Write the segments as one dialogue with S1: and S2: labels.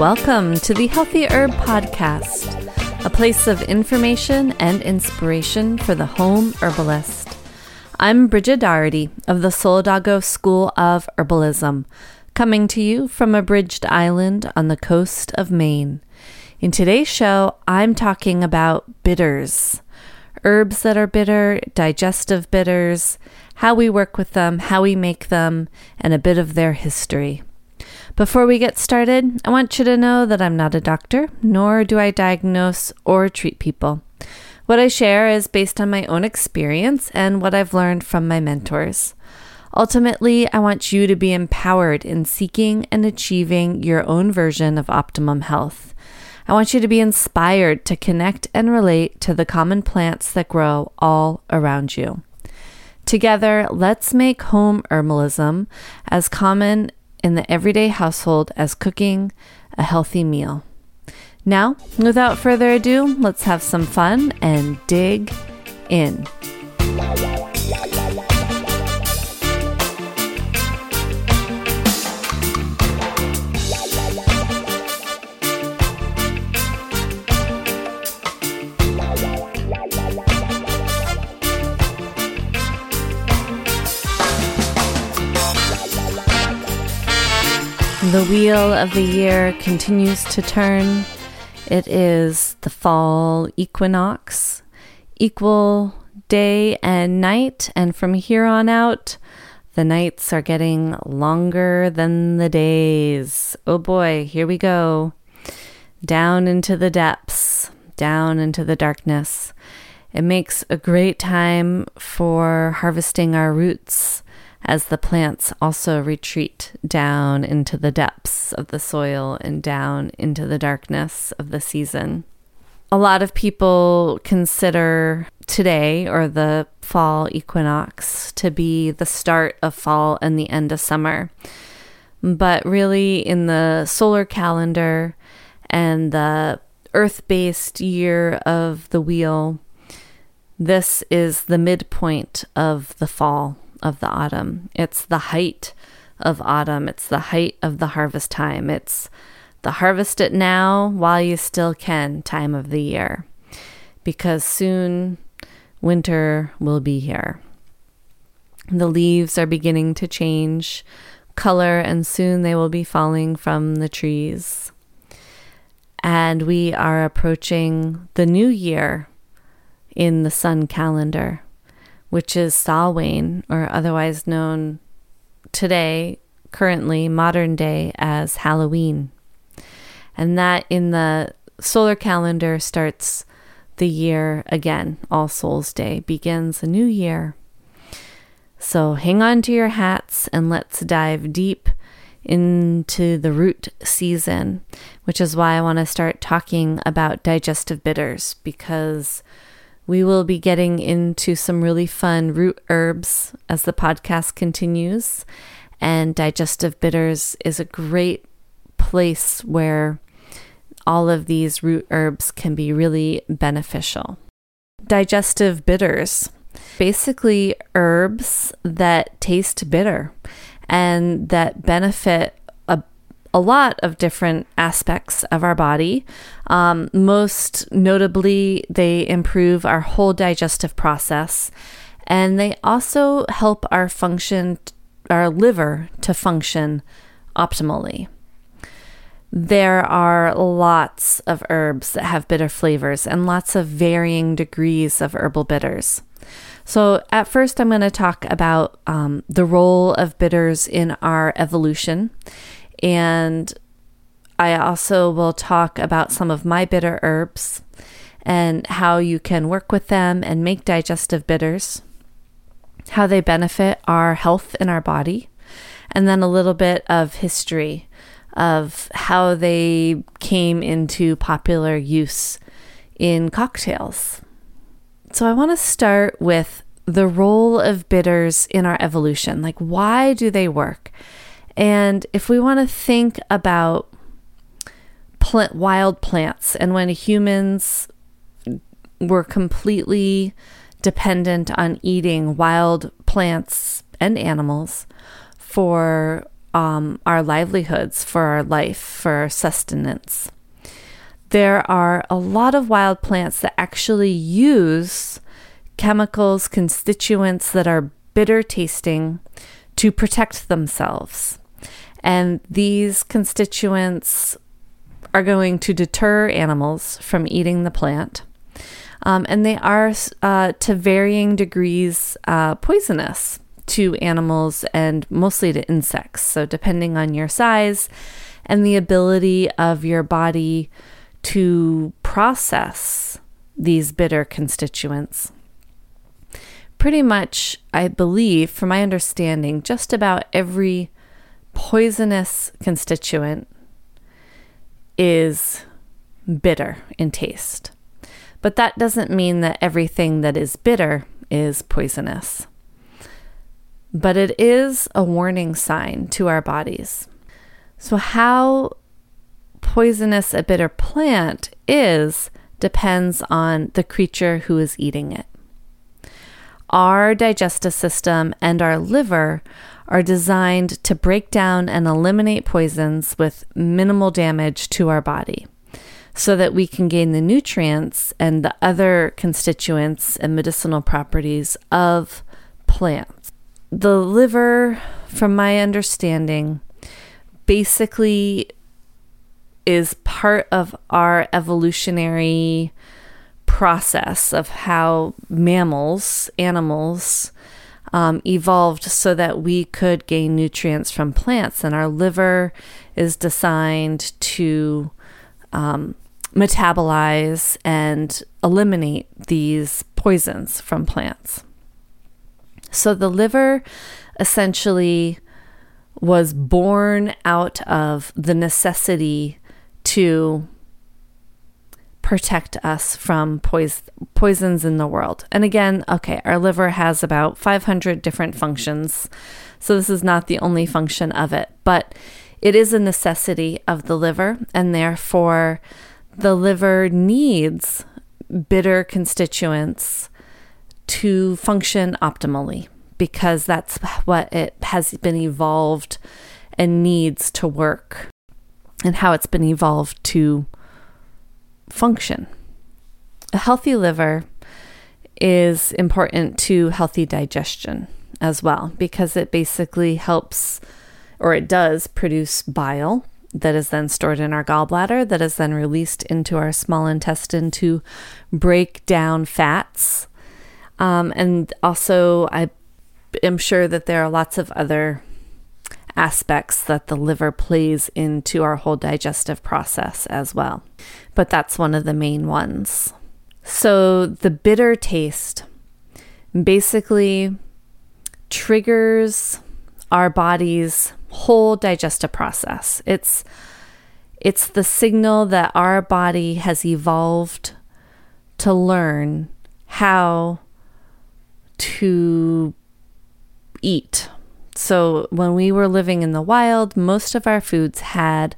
S1: Welcome to the Healthy Herb Podcast, a place of information and inspiration for the home herbalist. I'm Bridget Doherty of the Solidago School of Herbalism, coming to you from a bridged island on the coast of Maine. In today's show, I'm talking about bitters herbs that are bitter, digestive bitters, how we work with them, how we make them, and a bit of their history. Before we get started, I want you to know that I'm not a doctor, nor do I diagnose or treat people. What I share is based on my own experience and what I've learned from my mentors. Ultimately, I want you to be empowered in seeking and achieving your own version of optimum health. I want you to be inspired to connect and relate to the common plants that grow all around you. Together, let's make home herbalism as common in the everyday household as cooking a healthy meal. Now, without further ado, let's have some fun and dig in. The wheel of the year continues to turn. It is the fall equinox, equal day and night, and from here on out, the nights are getting longer than the days. Oh boy, here we go. Down into the depths, down into the darkness. It makes a great time for harvesting our roots as the plants also retreat down into the depths of the soil and down into the darkness of the season. A lot of people consider today or the fall equinox to be the start of fall and the end of summer. But really, in the solar calendar and the earth based year of the wheel, this is the midpoint of the fall of the autumn. It's the height of autumn. It's the height of the harvest time. It's the harvest it now while you still can time of the year. Because soon winter will be here. The leaves are beginning to change color, and soon they will be falling from the trees. And we are approaching the new year in the sun calendar which is Samhain, or otherwise known today, currently, modern day, as Halloween. And that in the solar calendar starts the year again. All Souls Day begins a new year. So hang on to your hats and let's dive deep into the root season, which is why I want to start talking about digestive bitters because we will be getting into some really fun root herbs as the podcast continues. And digestive bitters is a great place where all of these root herbs can be really beneficial. Digestive bitters, basically herbs that taste bitter and that benefit a lot of different aspects of our body. Um, most notably, they improve our whole digestive process and they also help our function, our liver to function optimally. There are lots of herbs that have bitter flavors and lots of varying degrees of herbal bitters. So, at first, I'm going to talk about um, the role of bitters in our evolution and I also will talk about some of my bitter herbs and how you can work with them and make digestive bitters, how they benefit our health in our body, and then a little bit of history of how they came into popular use in cocktails. So, I want to start with the role of bitters in our evolution. Like, why do they work? And if we want to think about plant, wild plants and when humans were completely dependent on eating wild plants and animals for um, our livelihoods, for our life, for our sustenance. There are a lot of wild plants that actually use chemicals, constituents that are bitter tasting to protect themselves. And these constituents are going to deter animals from eating the plant. Um, and they are, uh, to varying degrees, uh, poisonous to animals and mostly to insects. So, depending on your size and the ability of your body to process these bitter constituents. Pretty much, I believe, from my understanding, just about every poisonous constituent is bitter in taste. But that doesn't mean that everything that is bitter is poisonous. But it is a warning sign to our bodies. So, how poisonous a bitter plant is depends on the creature who is eating it. Our digestive system and our liver are designed to break down and eliminate poisons with minimal damage to our body so that we can gain the nutrients and the other constituents and medicinal properties of plants. The liver, from my understanding, basically is part of our evolutionary process of how mammals, animals, um, evolved so that we could gain nutrients from plants. And our liver is designed to um, metabolize and eliminate these poisons from plants. So the liver essentially was born out of the necessity to protect us from pois- poisons in the world. And again, okay, our liver has about 500 different functions. So this is not the only function of it, but it is a necessity of the liver. And therefore, the liver needs bitter constituents to function optimally because that's what it has been evolved and needs to work and how it's been evolved to function. A healthy liver is important to healthy digestion as well because it basically helps or it does produce bile that is then stored in our gallbladder that is then released into our small intestine to break down fats. Um, and also, I am sure that there are lots of other aspects that the liver plays into our whole digestive process as well. But that's one of the main ones. So the bitter taste basically triggers our body's whole digestive process. It's it's the signal that our body has evolved to learn how to eat so when we were living in the wild, most of our foods had,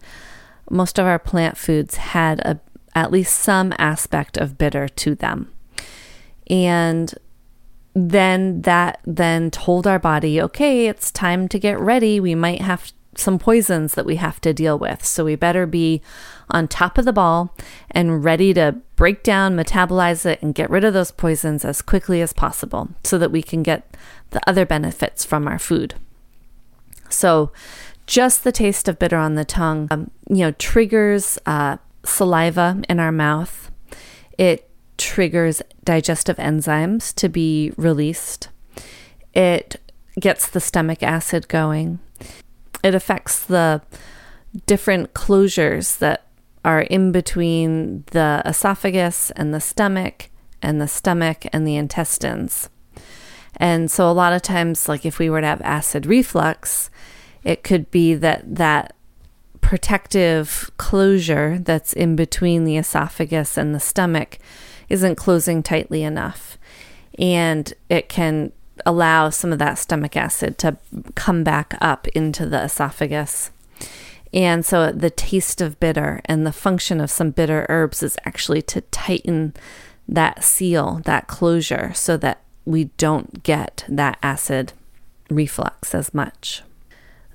S1: most of our plant foods had a, at least some aspect of bitter to them. And then that then told our body, okay, it's time to get ready. We might have some poisons that we have to deal with. So we better be on top of the ball and ready to break down, metabolize it, and get rid of those poisons as quickly as possible so that we can get the other benefits from our food. So, just the taste of bitter on the tongue, um, you know, triggers uh, saliva in our mouth. It triggers digestive enzymes to be released. It gets the stomach acid going. It affects the different closures that are in between the esophagus and the stomach, and the stomach and the intestines. And so, a lot of times, like if we were to have acid reflux, it could be that that protective closure that's in between the esophagus and the stomach isn't closing tightly enough. And it can allow some of that stomach acid to come back up into the esophagus. And so the taste of bitter and the function of some bitter herbs is actually to tighten that seal, that closure, so that we don't get that acid reflux as much.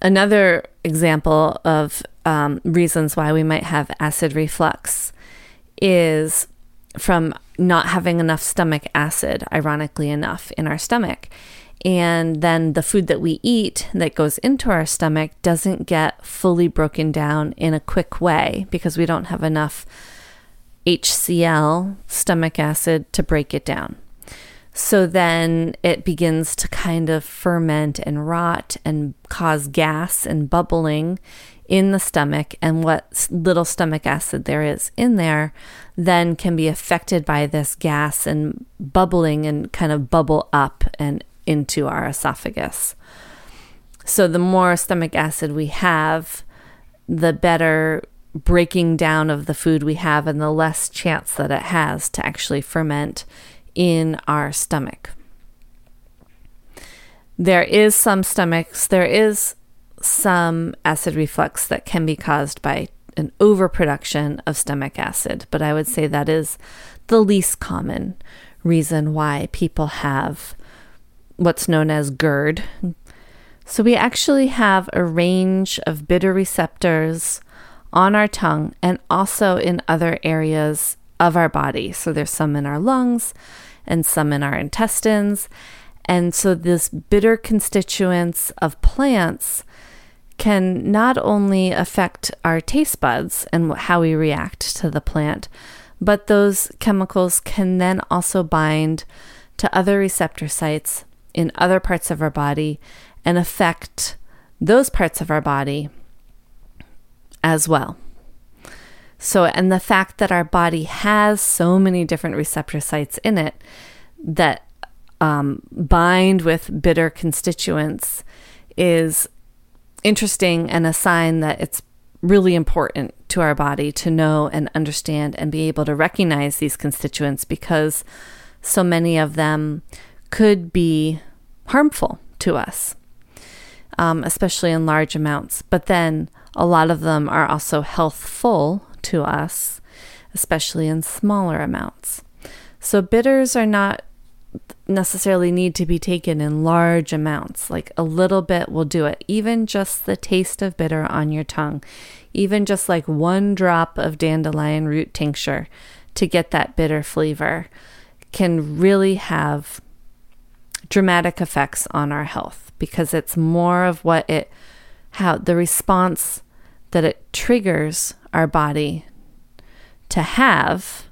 S1: Another example of um, reasons why we might have acid reflux is from not having enough stomach acid, ironically enough, in our stomach. And then the food that we eat that goes into our stomach doesn't get fully broken down in a quick way because we don't have enough HCl, stomach acid, to break it down. So then it begins to kind of ferment and rot and cause gas and bubbling in the stomach. And what little stomach acid there is in there then can be affected by this gas and bubbling and kind of bubble up and into our esophagus. So the more stomach acid we have, the better breaking down of the food we have and the less chance that it has to actually ferment in our stomach. There is some stomachs, there is some acid reflux that can be caused by an overproduction of stomach acid, but I would say that is the least common reason why people have what's known as GERD. So we actually have a range of bitter receptors on our tongue and also in other areas of our body. So there's some in our lungs, and some in our intestines. And so, this bitter constituents of plants can not only affect our taste buds and how we react to the plant, but those chemicals can then also bind to other receptor sites in other parts of our body and affect those parts of our body as well. So, and the fact that our body has so many different receptor sites in it that um, bind with bitter constituents is interesting and a sign that it's really important to our body to know and understand and be able to recognize these constituents because so many of them could be harmful to us, um, especially in large amounts. But then a lot of them are also healthful to us, especially in smaller amounts. So, bitters are not necessarily need to be taken in large amounts. Like a little bit will do it. Even just the taste of bitter on your tongue, even just like one drop of dandelion root tincture to get that bitter flavor can really have dramatic effects on our health because it's more of what it how the response that it triggers our body to have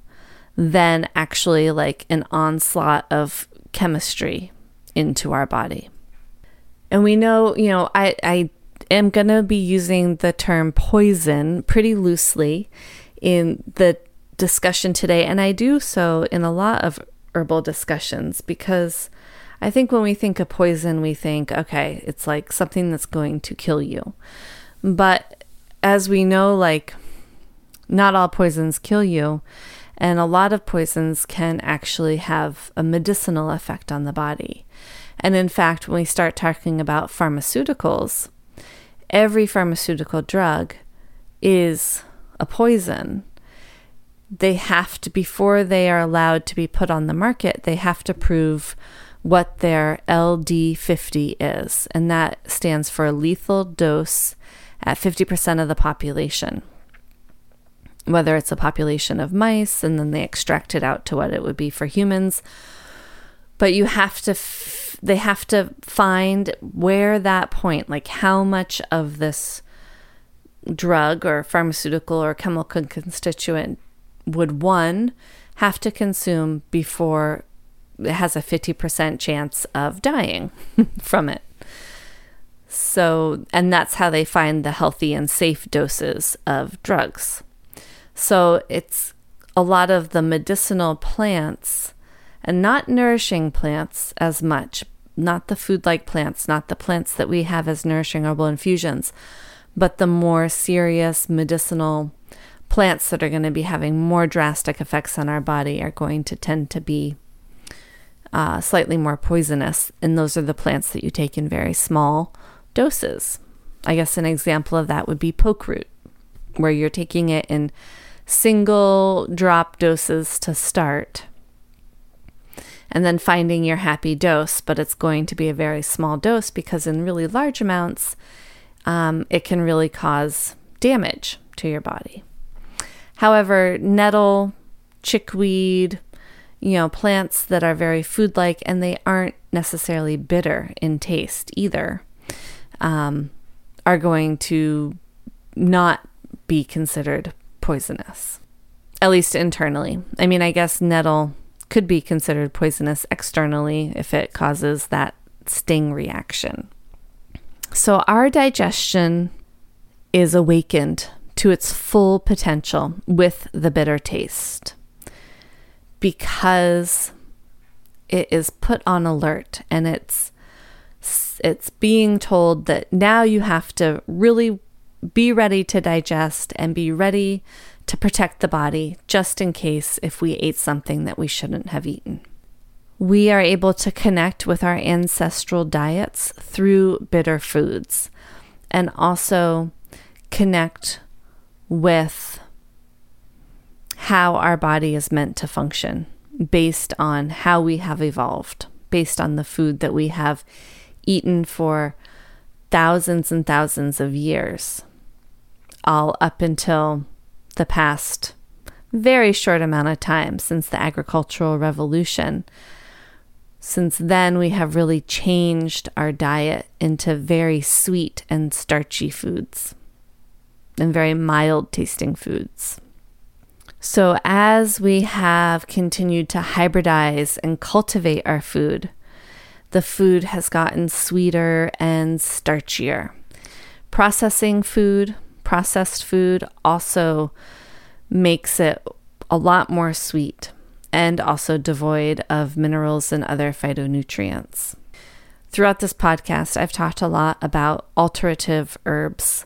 S1: than actually like an onslaught of chemistry into our body. And we know, you know, I, I am going to be using the term poison pretty loosely in the discussion today. And I do so in a lot of herbal discussions because I think when we think of poison, we think, okay, it's like something that's going to kill you. But as we know, like, not all poisons kill you. And a lot of poisons can actually have a medicinal effect on the body. And in fact, when we start talking about pharmaceuticals, every pharmaceutical drug is a poison. They have to, before they are allowed to be put on the market, they have to prove what their LD50 is. And that stands for lethal dose at 50% of the population whether it's a population of mice and then they extract it out to what it would be for humans. But you have to, f- they have to find where that point, like how much of this drug or pharmaceutical or chemical constituent would one have to consume before it has a 50% chance of dying from it. So, and that's how they find the healthy and safe doses of drugs. So it's a lot of the medicinal plants and not nourishing plants as much, not the food like plants, not the plants that we have as nourishing herbal infusions, but the more serious medicinal plants that are going to be having more drastic effects on our body are going to tend to be uh, slightly more poisonous. And those are the plants that you take in very small doses. I guess an example of that would be poke root, where you're taking it in single drop doses to start and then finding your happy dose, but it's going to be a very small dose because in really large amounts, um, it can really cause damage to your body. However, nettle, chickweed, you know, plants that are very food like and they aren't necessarily bitter in taste either, um, are going to not be considered poisonous, at least internally. I mean, I guess nettle could be considered poisonous externally if it causes that sting reaction. So, our digestion is awakened to its full potential with the bitter taste because it is put on alert and it's it's being told that now you have to really be ready to digest and be ready to protect the body just in case if we ate something that we shouldn't have eaten. We are able to connect with our ancestral diets through bitter foods and also connect with how our body is meant to function based on how we have evolved, based on the food that we have eaten for thousands and thousands of years, all up until the past very short amount of time since the agricultural revolution. Since then, we have really changed our diet into very sweet and starchy foods and very mild tasting foods. So, as we have continued to hybridize and cultivate our food, the food has gotten sweeter and starchier. Processing food, processed food, also makes it a lot more sweet and also devoid of minerals and other phytonutrients. Throughout this podcast, I've talked a lot about alterative herbs.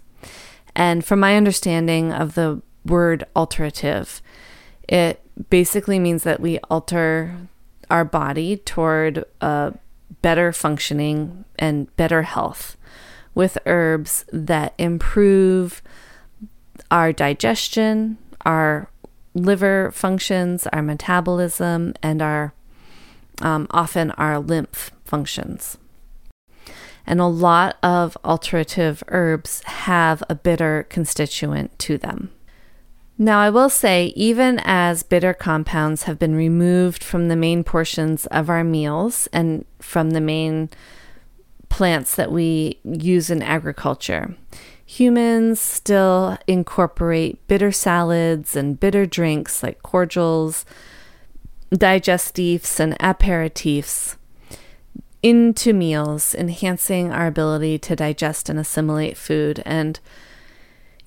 S1: And from my understanding of the word alterative, it basically means that we alter our body toward a better functioning and better health with herbs that improve our digestion, our liver functions, our metabolism, and our um, often our lymph functions. And a lot of alterative herbs have a bitter constituent to them. Now, I will say, even as bitter compounds have been removed from the main portions of our meals and from the main plants that we use in agriculture, humans still incorporate bitter salads and bitter drinks like cordials, digestifs, and aperitifs into meals, enhancing our ability to digest and assimilate food. And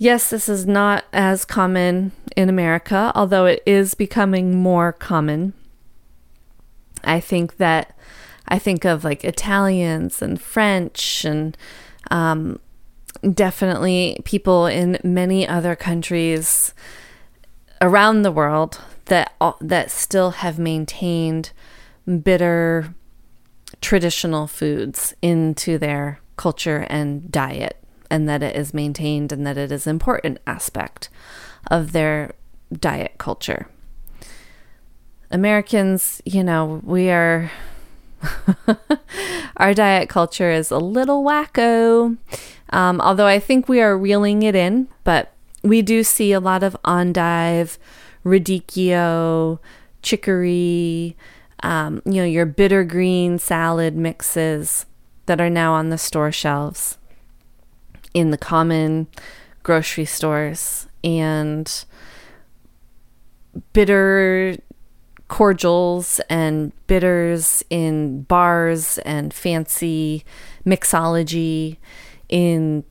S1: Yes, this is not as common in America, although it is becoming more common. I think that I think of like Italians and French and um, definitely people in many other countries around the world that that still have maintained bitter traditional foods into their culture and diet and that it is maintained and that it is an important aspect of their diet culture. Americans, you know, we are our diet culture is a little wacko. Um, although I think we are reeling it in, but we do see a lot of endive, radicchio, chicory, um, you know, your bitter green salad mixes that are now on the store shelves in the common grocery stores and bitter cordials and bitters in bars and fancy mixology in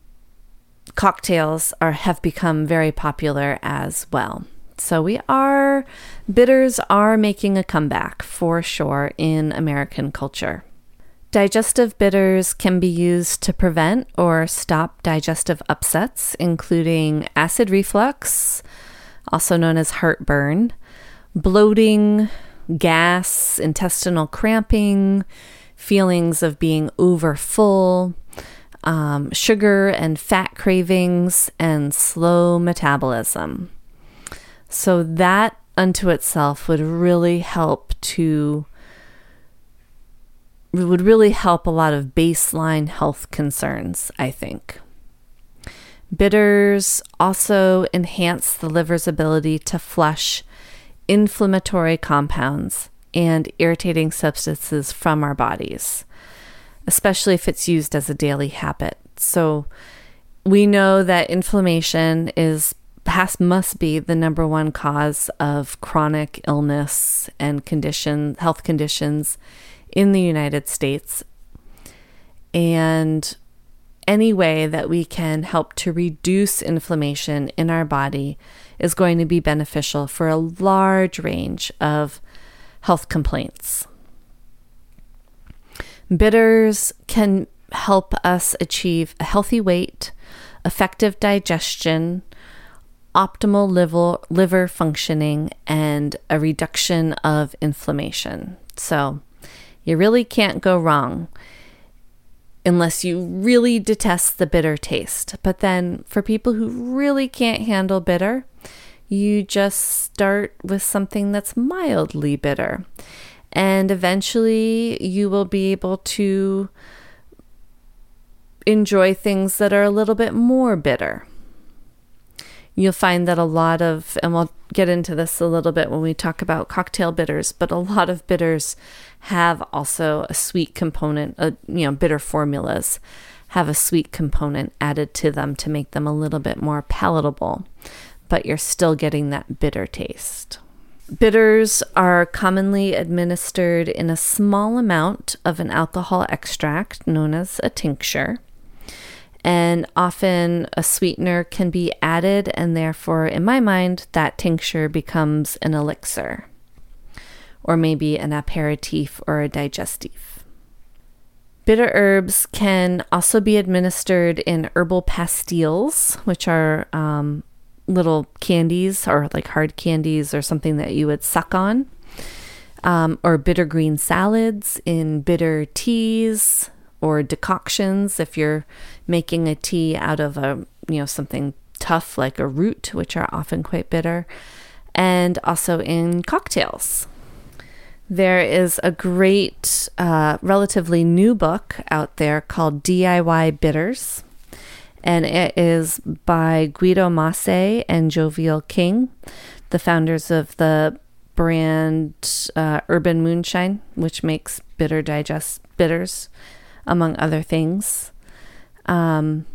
S1: cocktails are have become very popular as well. So we are bitters are making a comeback for sure in American culture. Digestive bitters can be used to prevent or stop digestive upsets, including acid reflux, also known as heartburn, bloating, gas, intestinal cramping, feelings of being over full, um, sugar and fat cravings, and slow metabolism. So, that unto itself would really help to would really help a lot of baseline health concerns, I think. Bitters also enhance the liver's ability to flush inflammatory compounds and irritating substances from our bodies, especially if it's used as a daily habit. So we know that inflammation is has must be the number one cause of chronic illness and condition health conditions in the United States. And any way that we can help to reduce inflammation in our body is going to be beneficial for a large range of health complaints. Bitters can help us achieve a healthy weight, effective digestion, optimal liver, liver functioning, and a reduction of inflammation. So, you really can't go wrong unless you really detest the bitter taste. But then, for people who really can't handle bitter, you just start with something that's mildly bitter. And eventually, you will be able to enjoy things that are a little bit more bitter. You'll find that a lot of, and we'll get into this a little bit when we talk about cocktail bitters, but a lot of bitters have also a sweet component, uh, you know, bitter formulas have a sweet component added to them to make them a little bit more palatable, but you're still getting that bitter taste. Bitters are commonly administered in a small amount of an alcohol extract known as a tincture. And often a sweetener can be added, and therefore, in my mind, that tincture becomes an elixir or maybe an aperitif or a digestif. Bitter herbs can also be administered in herbal pastilles, which are um, little candies or like hard candies or something that you would suck on, um, or bitter green salads in bitter teas or decoctions if you're making a tea out of a you know something tough like a root, which are often quite bitter, and also in cocktails. There is a great, uh, relatively new book out there called DIY Bitters, and it is by Guido Masé and Jovial King, the founders of the brand uh, Urban Moonshine, which makes bitter digest bitters, among other things. Um,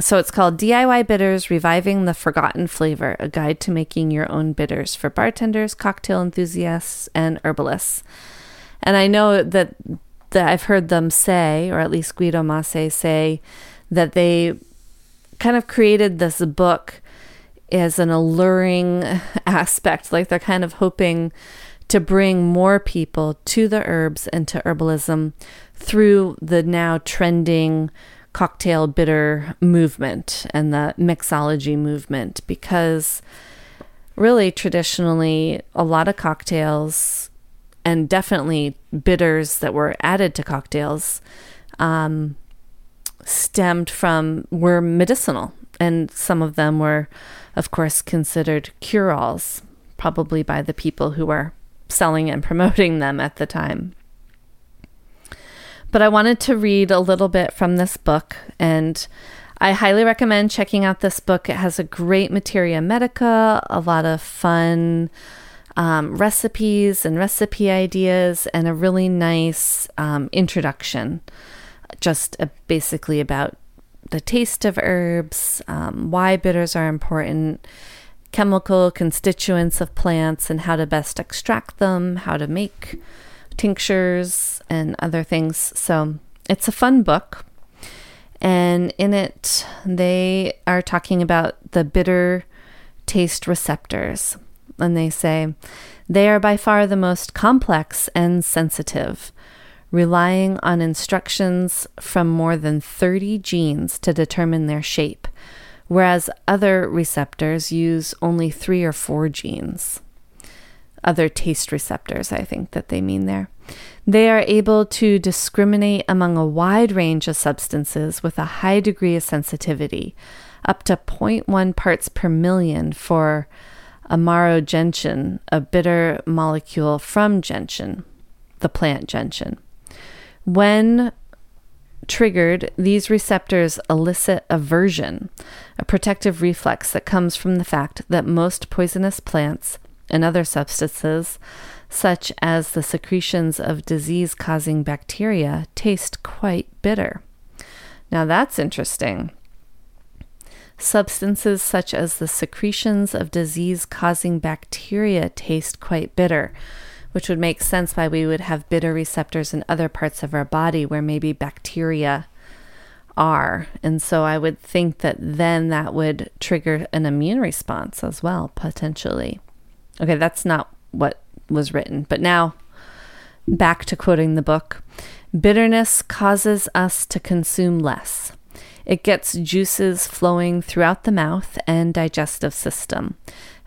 S1: so it's called DIY Bitters Reviving the Forgotten Flavor, a guide to making your own bitters for bartenders, cocktail enthusiasts, and herbalists. And I know that that I've heard them say, or at least Guido Masé say, that they kind of created this book as an alluring aspect. Like they're kind of hoping to bring more people to the herbs and to herbalism through the now trending cocktail bitter movement and the mixology movement because really traditionally a lot of cocktails and definitely bitters that were added to cocktails um, stemmed from were medicinal. And some of them were of course considered cure-alls probably by the people who were selling and promoting them at the time. But I wanted to read a little bit from this book, and I highly recommend checking out this book. It has a great materia medica, a lot of fun um, recipes and recipe ideas, and a really nice um, introduction, just uh, basically about the taste of herbs, um, why bitters are important, chemical constituents of plants, and how to best extract them, how to make tinctures and other things. So it's a fun book. And in it, they are talking about the bitter taste receptors. And they say they are by far the most complex and sensitive. Relying on instructions from more than 30 genes to determine their shape, whereas other receptors use only three or four genes. Other taste receptors, I think that they mean there. They are able to discriminate among a wide range of substances with a high degree of sensitivity, up to 0.1 parts per million for amarogentin, a bitter molecule from gentian, the plant gentian. When triggered, these receptors elicit aversion, a protective reflex that comes from the fact that most poisonous plants and other substances, such as the secretions of disease causing bacteria, taste quite bitter. Now that's interesting. Substances such as the secretions of disease causing bacteria taste quite bitter which would make sense why we would have bitter receptors in other parts of our body where maybe bacteria are. And so I would think that then that would trigger an immune response as well, potentially. Okay, that's not what was written. But now back to quoting the book bitterness causes us to consume less. It gets juices flowing throughout the mouth and digestive system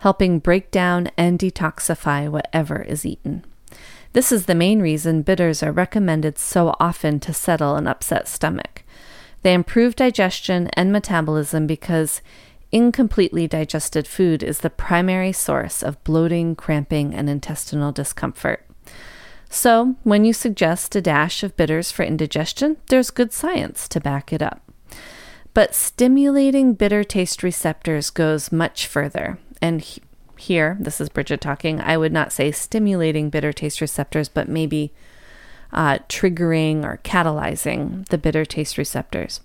S1: helping break down and detoxify whatever is eaten. This is the main reason bitters are recommended so often to settle an upset stomach. They improve digestion and metabolism because incompletely digested food is the primary source of bloating, cramping, and intestinal discomfort. So, when you suggest a dash of bitters for indigestion, there's good science to back it up. But stimulating bitter taste receptors goes much further and he, here, this is Bridget talking, I would not say stimulating bitter taste receptors, but maybe uh, triggering or catalyzing the bitter taste receptors.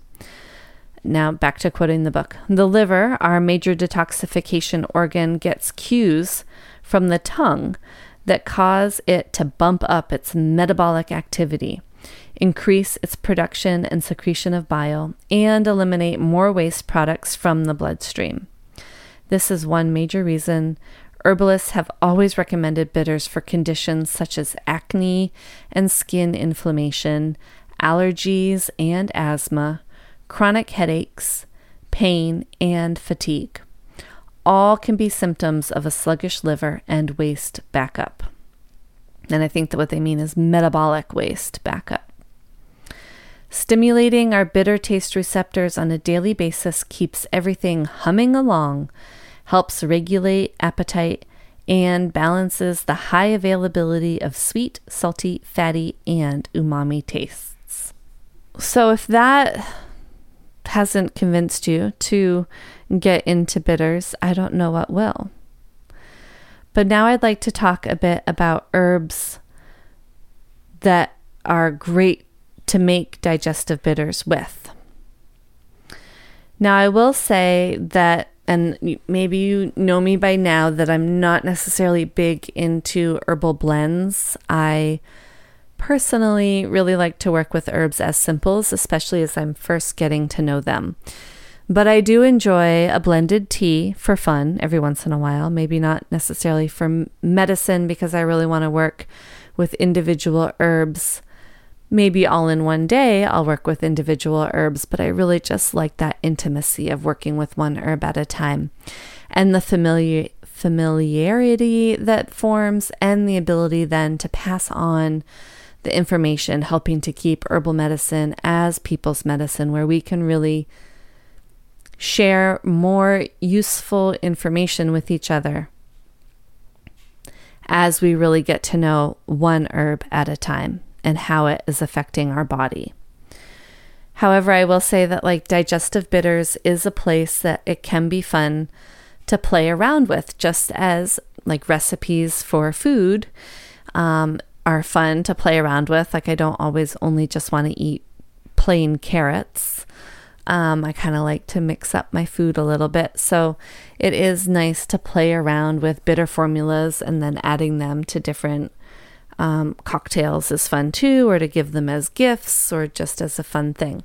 S1: Now, back to quoting the book. The liver, our major detoxification organ, gets cues from the tongue that cause it to bump up its metabolic activity, increase its production and secretion of bile, and eliminate more waste products from the bloodstream. This is one major reason herbalists have always recommended bitters for conditions such as acne and skin inflammation, allergies and asthma, chronic headaches, pain, and fatigue. All can be symptoms of a sluggish liver and waste backup. And I think that what they mean is metabolic waste backup. Stimulating our bitter taste receptors on a daily basis keeps everything humming along helps regulate appetite, and balances the high availability of sweet, salty, fatty, and umami tastes. So, if that hasn't convinced you to get into bitters, I don't know what will. But now I'd like to talk a bit about herbs that are great to make digestive bitters with. Now, I will say that and maybe you know me by now that I'm not necessarily big into herbal blends. I personally really like to work with herbs as simples, especially as I'm first getting to know them. But I do enjoy a blended tea for fun every once in a while, maybe not necessarily for medicine because I really want to work with individual herbs maybe all in one day, I'll work with individual herbs, but I really just like that intimacy of working with one herb at a time. And the familiar familiarity that forms and the ability then to pass on the information helping to keep herbal medicine as people's medicine where we can really share more useful information with each other as we really get to know one herb at a time and how it is affecting our body. However, I will say that like digestive bitters is a place that it can be fun to play around with, just as like recipes for food um, are fun to play around with. Like, I don't always only just want to eat plain carrots. Um, I kind of like to mix up my food a little bit. So it is nice to play around with bitter formulas and then adding them to different um, cocktails is fun too, or to give them as gifts or just as a fun thing.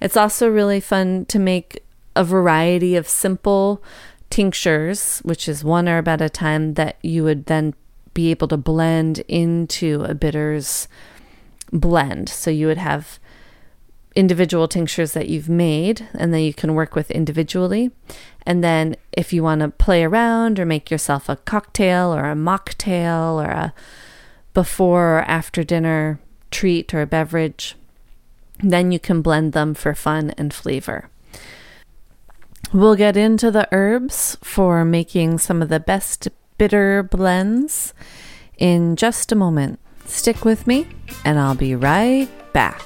S1: It's also really fun to make a variety of simple tinctures, which is one herb at a time, that you would then be able to blend into a bitters blend. So you would have individual tinctures that you've made and then you can work with individually. And then if you want to play around or make yourself a cocktail or a mocktail or a before or after dinner treat or a beverage, then you can blend them for fun and flavor. We'll get into the herbs for making some of the best bitter blends in just a moment. Stick with me, and I'll be right back.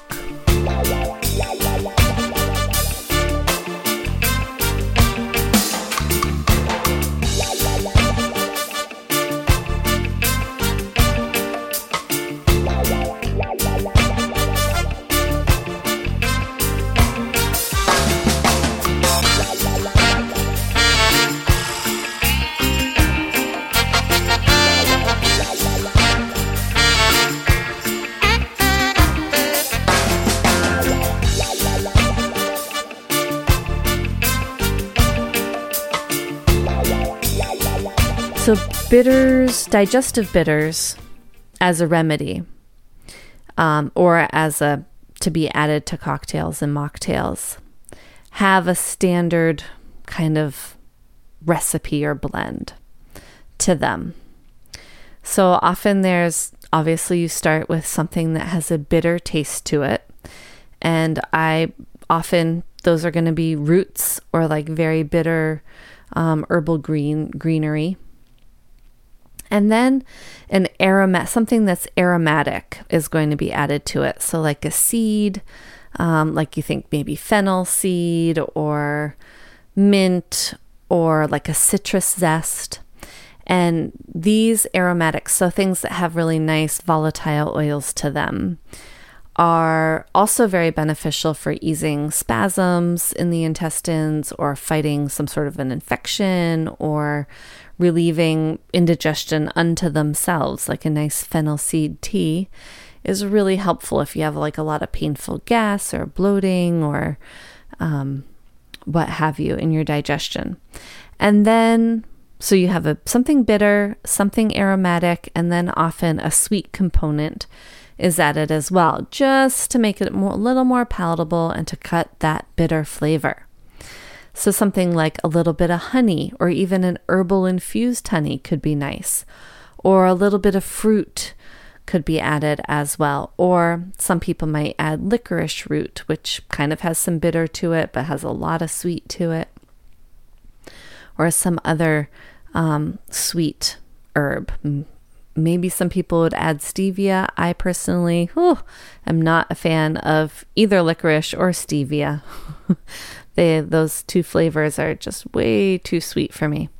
S1: So, bitters, digestive bitters, as a remedy, um, or as a to be added to cocktails and mocktails, have a standard kind of recipe or blend to them. So often there's obviously you start with something that has a bitter taste to it, and I often those are going to be roots or like very bitter um, herbal green greenery and then an aromat, something that's aromatic is going to be added to it. So, like a seed, um, like you think maybe fennel seed or mint or like a citrus zest. And these aromatics, so things that have really nice volatile oils to them, are also very beneficial for easing spasms in the intestines or fighting some sort of an infection or relieving indigestion unto themselves, like a nice fennel seed tea, is really helpful if you have like a lot of painful gas or bloating or um, what have you in your digestion. And then, so you have a something bitter, something aromatic, and then often a sweet component is added as well, just to make it more, a little more palatable and to cut that bitter flavor. So, something like a little bit of honey or even an herbal infused honey could be nice, or a little bit of fruit could be added as well. Or some people might add licorice root, which kind of has some bitter to it but has a lot of sweet to it, or some other um, sweet herb. Maybe some people would add stevia. I personally whew, am not a fan of either licorice or stevia. They those two flavors are just way too sweet for me.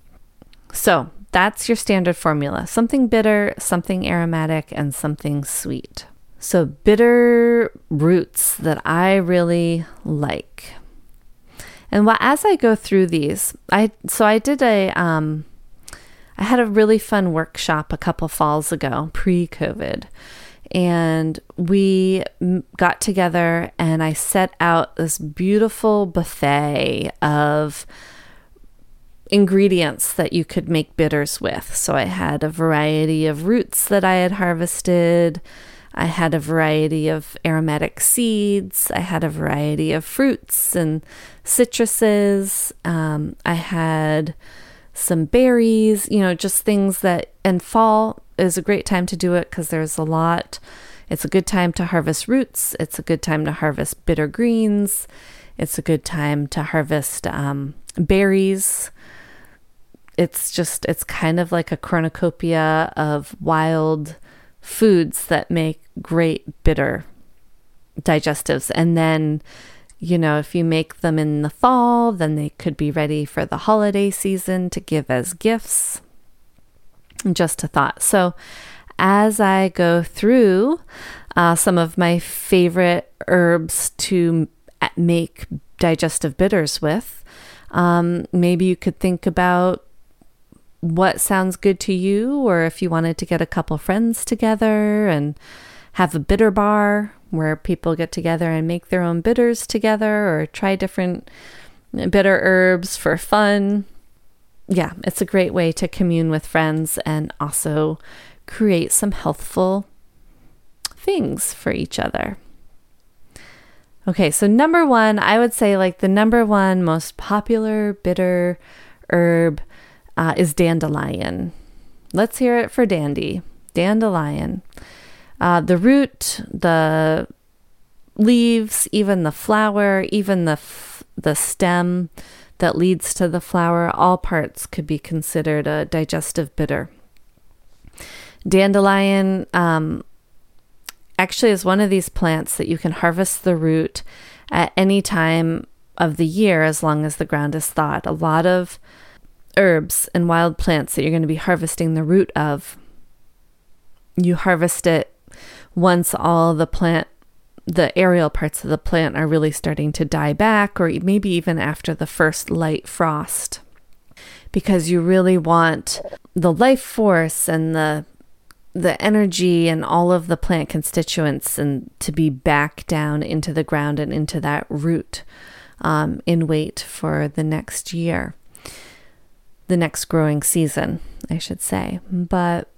S1: So, that's your standard formula. Something bitter, something aromatic, and something sweet. So, bitter roots that I really like. And while, as I go through these, I so I did a um, I had a really fun workshop a couple falls ago, pre-COVID, and we got together and I set out this beautiful buffet of ingredients that you could make bitters with. So I had a variety of roots that I had harvested. I had a variety of aromatic seeds. I had a variety of fruits and citruses. Um, I had some berries, you know, just things that, and fall is a great time to do it because there's a lot. It's a good time to harvest roots. It's a good time to harvest bitter greens. It's a good time to harvest um, berries. It's just, it's kind of like a cornucopia of wild foods that make great bitter digestives. And then, you know, if you make them in the fall, then they could be ready for the holiday season to give as gifts. Just a thought. So, as I go through uh, some of my favorite herbs to make digestive bitters with, um, maybe you could think about what sounds good to you, or if you wanted to get a couple friends together and have a bitter bar where people get together and make their own bitters together or try different bitter herbs for fun yeah, it's a great way to commune with friends and also create some healthful things for each other. Okay, so number one, I would say like the number one most popular bitter herb uh, is dandelion. Let's hear it for dandy. Dandelion. Uh, the root, the leaves, even the flower, even the f- the stem that leads to the flower, all parts could be considered a digestive bitter. Dandelion um, actually is one of these plants that you can harvest the root at any time of the year as long as the ground is thawed. A lot of herbs and wild plants that you're going to be harvesting the root of, you harvest it once all the plant the aerial parts of the plant are really starting to die back, or maybe even after the first light frost, because you really want the life force and the the energy and all of the plant constituents and to be back down into the ground and into that root um, in wait for the next year, the next growing season, I should say. But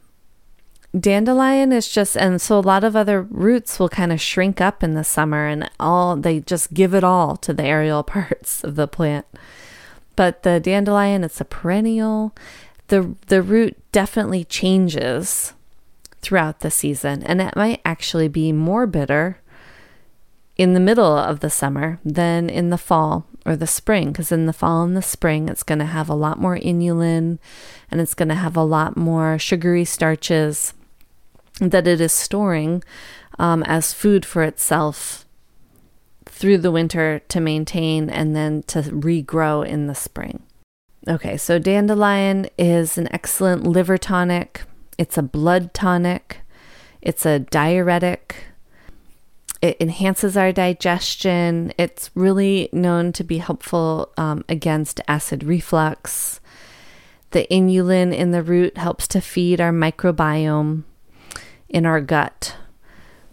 S1: dandelion is just and so a lot of other roots will kind of shrink up in the summer and all they just give it all to the aerial parts of the plant. But the dandelion it's a perennial. The the root definitely changes throughout the season and it might actually be more bitter in the middle of the summer than in the fall or the spring because in the fall and the spring it's going to have a lot more inulin and it's going to have a lot more sugary starches that it is storing um, as food for itself through the winter to maintain and then to regrow in the spring. Okay, so dandelion is an excellent liver tonic, it's a blood tonic, it's a diuretic. It enhances our digestion. It's really known to be helpful um, against acid reflux. The inulin in the root helps to feed our microbiome in our gut.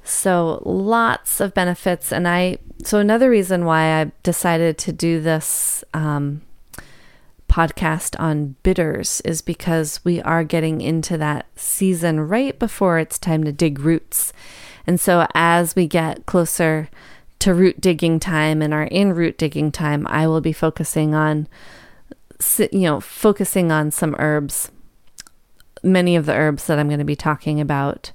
S1: So, lots of benefits. And I, so another reason why I decided to do this um, podcast on bitters is because we are getting into that season right before it's time to dig roots. And so, as we get closer to root digging time and are in root digging time, I will be focusing on, you know, focusing on some herbs, many of the herbs that I'm going to be talking about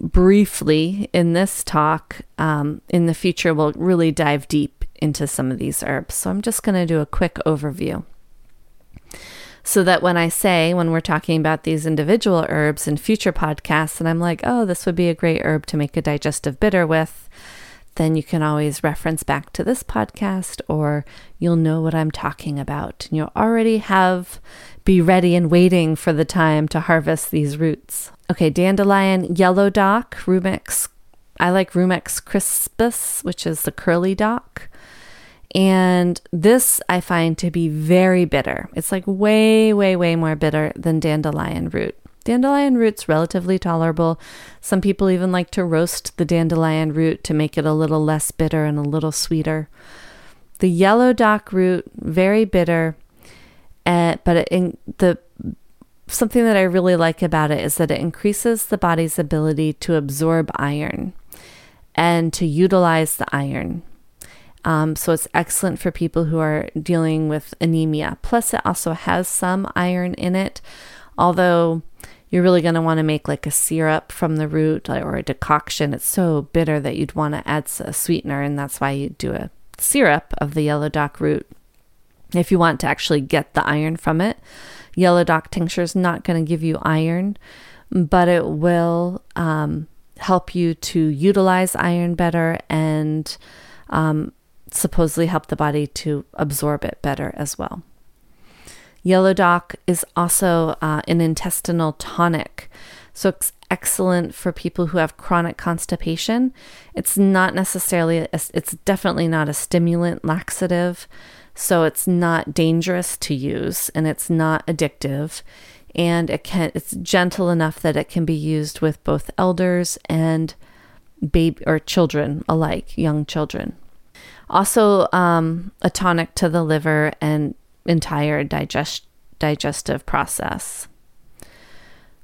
S1: briefly in this talk. Um, in the future, we'll really dive deep into some of these herbs. So I'm just going to do a quick overview. So that when I say, when we're talking about these individual herbs in future podcasts, and I'm like, oh, this would be a great herb to make a digestive bitter with, then you can always reference back to this podcast or you'll know what I'm talking about. And you'll already have, be ready and waiting for the time to harvest these roots. Okay, dandelion, yellow dock, rumex. I like rumex crispus, which is the curly dock. And this I find to be very bitter. It's like way, way, way more bitter than dandelion root. Dandelion root's relatively tolerable. Some people even like to roast the dandelion root to make it a little less bitter and a little sweeter. The yellow dock root, very bitter, uh, but in, the something that I really like about it is that it increases the body's ability to absorb iron and to utilize the iron. Um, so it's excellent for people who are dealing with anemia. Plus, it also has some iron in it, although you're really going to want to make like a syrup from the root or a decoction. It's so bitter that you'd want to add a sweetener, and that's why you do a syrup of the yellow dock root if you want to actually get the iron from it. Yellow dock tincture is not going to give you iron, but it will um, help you to utilize iron better and um, supposedly help the body to absorb it better as well. Yellow dock is also uh, an intestinal tonic. So it's excellent for people who have chronic constipation. It's not necessarily, a, it's definitely not a stimulant laxative. So it's not dangerous to use and it's not addictive. And it can it's gentle enough that it can be used with both elders and baby or children alike, young children. Also, um, a tonic to the liver and entire digest digestive process.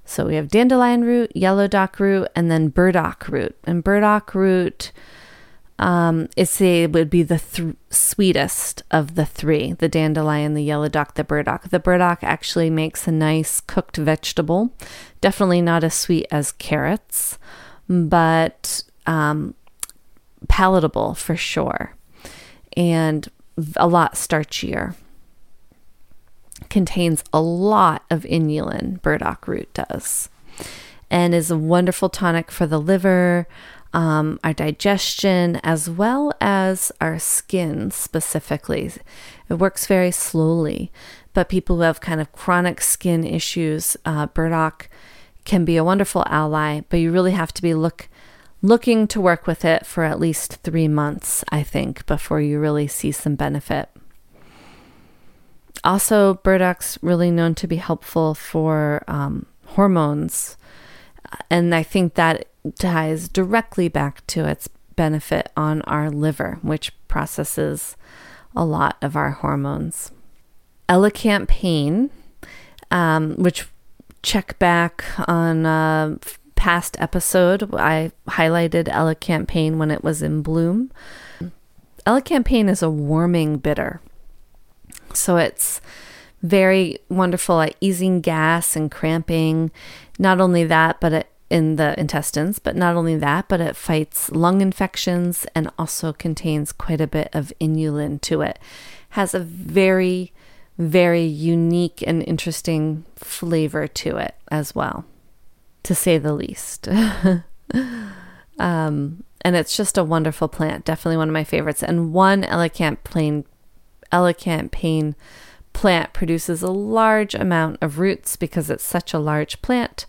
S1: So we have dandelion root, yellow dock root, and then burdock root. And burdock root, um, it's a would be the th- sweetest of the three: the dandelion, the yellow dock, the burdock. The burdock actually makes a nice cooked vegetable. Definitely not as sweet as carrots, but um, palatable for sure, and a lot starchier contains a lot of inulin, burdock root does, and is a wonderful tonic for the liver, um, our digestion, as well as our skin specifically. It works very slowly, but people who have kind of chronic skin issues, uh, burdock can be a wonderful ally, but you really have to be look looking to work with it for at least three months, I think, before you really see some benefit. Also, burdock's really known to be helpful for um, hormones. And I think that ties directly back to its benefit on our liver, which processes a lot of our hormones. Elecampane, um, which check back on a past episode, I highlighted elecampane when it was in bloom. Elecampane is a warming bitter. So it's very wonderful at easing gas and cramping. Not only that, but it, in the intestines, but not only that, but it fights lung infections and also contains quite a bit of inulin to it. Has a very, very unique and interesting flavor to it as well, to say the least. um, and it's just a wonderful plant, definitely one of my favorites. And one elecampane elecampane plant produces a large amount of roots because it's such a large plant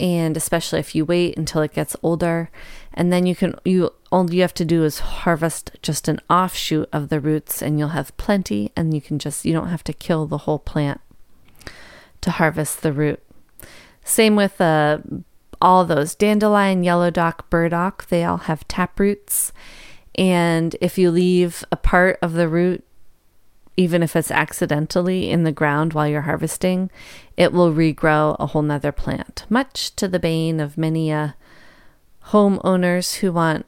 S1: and especially if you wait until it gets older. And then you can you all you have to do is harvest just an offshoot of the roots and you'll have plenty and you can just you don't have to kill the whole plant to harvest the root. Same with uh, all those dandelion yellow dock burdock they all have tap roots. And if you leave a part of the root even if it's accidentally in the ground while you're harvesting, it will regrow a whole nother plant, much to the bane of many uh, homeowners who want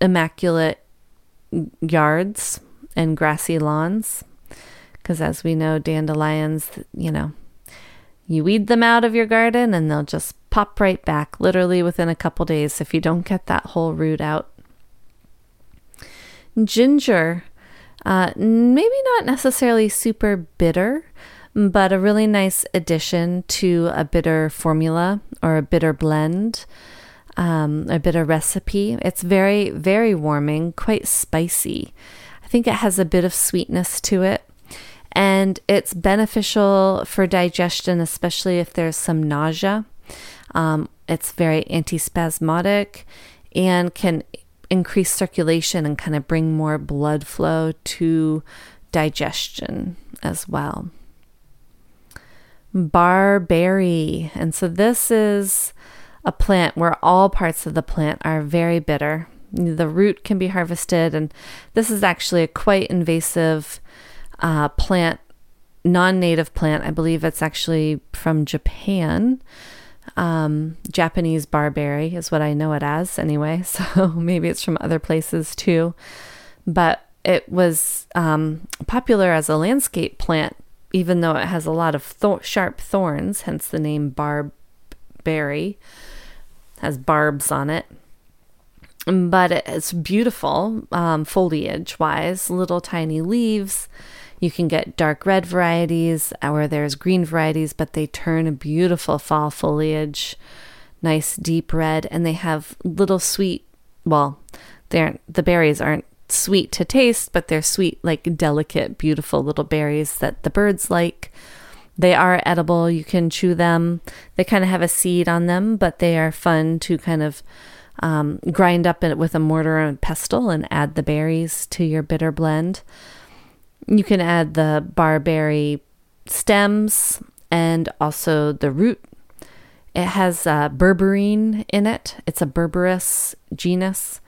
S1: immaculate yards and grassy lawns. Because as we know, dandelions, you know, you weed them out of your garden and they'll just pop right back literally within a couple days if you don't get that whole root out. Ginger uh, maybe not necessarily super bitter, but a really nice addition to a bitter formula or a bitter blend, um, a bitter recipe. It's very, very warming, quite spicy. I think it has a bit of sweetness to it. And it's beneficial for digestion, especially if there's some nausea. Um, it's very antispasmodic and can increase circulation and kind of bring more blood flow to digestion as well. Barberry. And so this is a plant where all parts of the plant are very bitter. The root can be harvested, and this is actually a quite invasive uh, plant, non native plant. I believe it's actually from Japan um, Japanese barberry is what I know it as anyway. So maybe it's from other places too. But it was um, popular as a landscape plant, even though it has a lot of sharp thorns, hence the name barberry, has barbs on it. But it's beautiful um, foliage wise, little tiny leaves you can get dark red varieties or there's green varieties, but they turn a beautiful fall foliage, nice deep red, and they have little sweet, well, they aren't, the berries aren't sweet to taste, but they're sweet, like delicate, beautiful little berries that the birds like. They are edible. You can chew them. They kind of have a seed on them, but they are fun to kind of um, grind up with a mortar and pestle and add the berries to your bitter blend. You can add the barberry stems and also the root. It has uh, berberine in it. It's a berberis genus,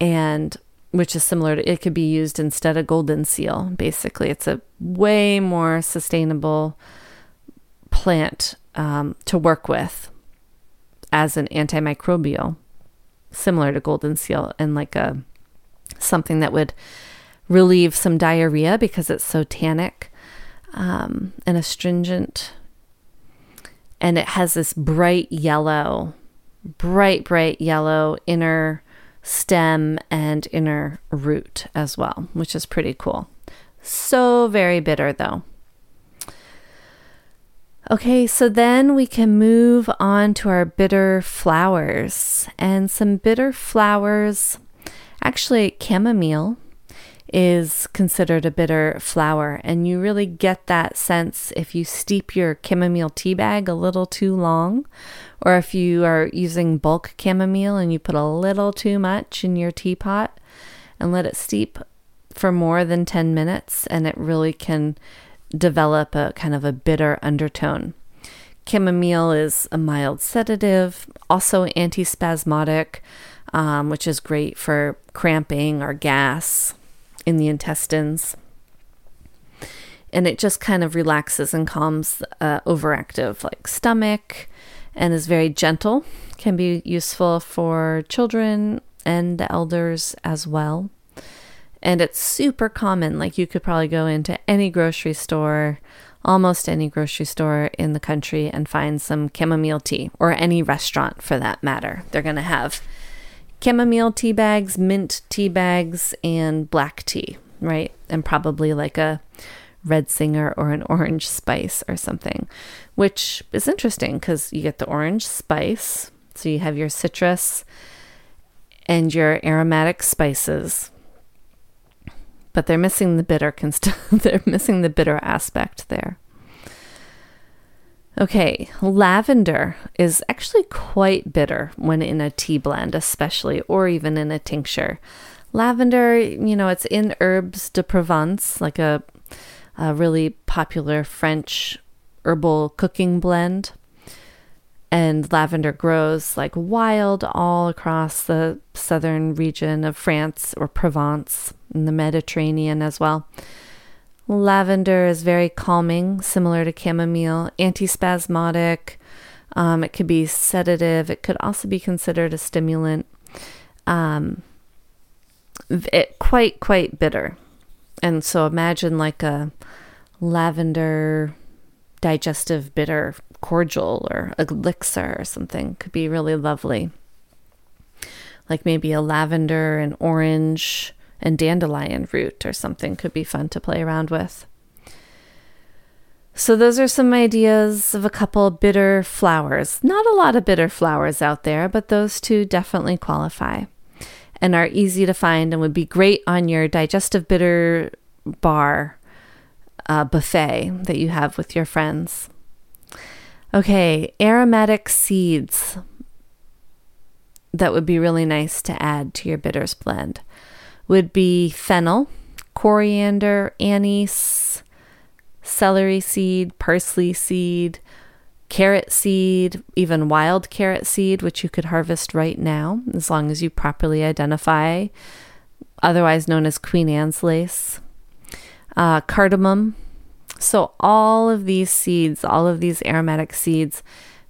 S1: and which is similar to it could be used instead of golden seal. Basically, it's a way more sustainable plant um, to work with as an antimicrobial, similar to golden seal, and like a something that would relieve some diarrhea because it's so tannic um, and astringent. And it has this bright yellow, bright, bright yellow inner stem and inner root as well, which is pretty cool. So very bitter though. Okay, so then we can move on to our bitter flowers. And some bitter flowers, actually, chamomile is considered a bitter flower. And you really get that sense if you steep your chamomile tea bag a little too long, or if you are using bulk chamomile and you put a little too much in your teapot and let it steep for more than 10 minutes, and it really can develop a kind of a bitter undertone. Chamomile is a mild sedative, also antispasmodic, um, which is great for cramping or gas in the intestines. And it just kind of relaxes and calms uh, overactive, like stomach, and is very gentle. Can be useful for children and the elders as well. And it's super common. Like you could probably go into any grocery store, almost any grocery store in the country, and find some chamomile tea, or any restaurant for that matter. They're going to have chamomile tea bags, mint tea bags, and black tea, right? And probably like a Red Zinger or an orange spice or something, which is interesting because you get the orange spice. So you have your citrus and your aromatic spices. But they're missing the bitter they're missing the bitter aspect there. Okay, lavender is actually quite bitter when in a tea blend, especially, or even in a tincture. Lavender, you know, it's in herbes de Provence, like a, a really popular French herbal cooking blend. And lavender grows like wild all across the southern region of France or Provence, in the Mediterranean as well. Lavender is very calming, similar to chamomile, antispasmodic. Um, it could be sedative. It could also be considered a stimulant. Um, it quite quite bitter, and so imagine like a lavender digestive bitter cordial or elixir or something could be really lovely. Like maybe a lavender and orange and dandelion root or something could be fun to play around with. So, those are some ideas of a couple bitter flowers. Not a lot of bitter flowers out there, but those two definitely qualify and are easy to find and would be great on your digestive bitter bar uh, buffet that you have with your friends. Okay, aromatic seeds that would be really nice to add to your bitters blend would be fennel, coriander, anise, celery seed, parsley seed, carrot seed, even wild carrot seed, which you could harvest right now as long as you properly identify, otherwise known as Queen Anne's lace, uh, cardamom. So, all of these seeds, all of these aromatic seeds,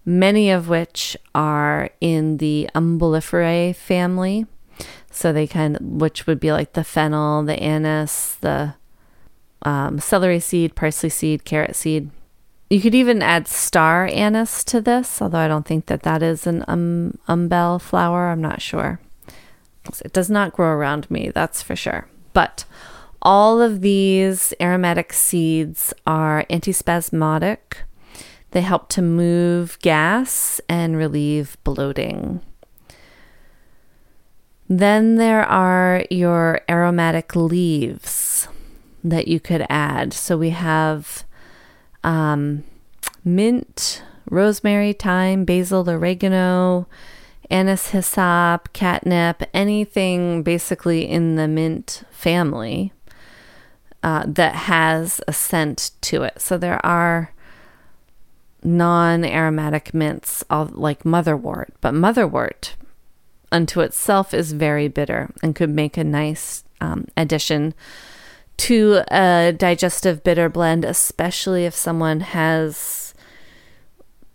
S1: many of which are in the Umbelliferae family, so they kind of, which would be like the fennel, the anise, the um, celery seed, parsley seed, carrot seed. You could even add star anise to this, although I don't think that that is an um, umbel flower. I'm not sure. It does not grow around me, that's for sure. But all of these aromatic seeds are antispasmodic. They help to move gas and relieve bloating. Then there are your aromatic leaves that you could add. So we have um, mint, rosemary, thyme, basil, oregano, anise, hyssop, catnip, anything basically in the mint family uh, that has a scent to it. So there are non aromatic mints like motherwort, but motherwort unto itself is very bitter and could make a nice um, addition to a digestive bitter blend, especially if someone has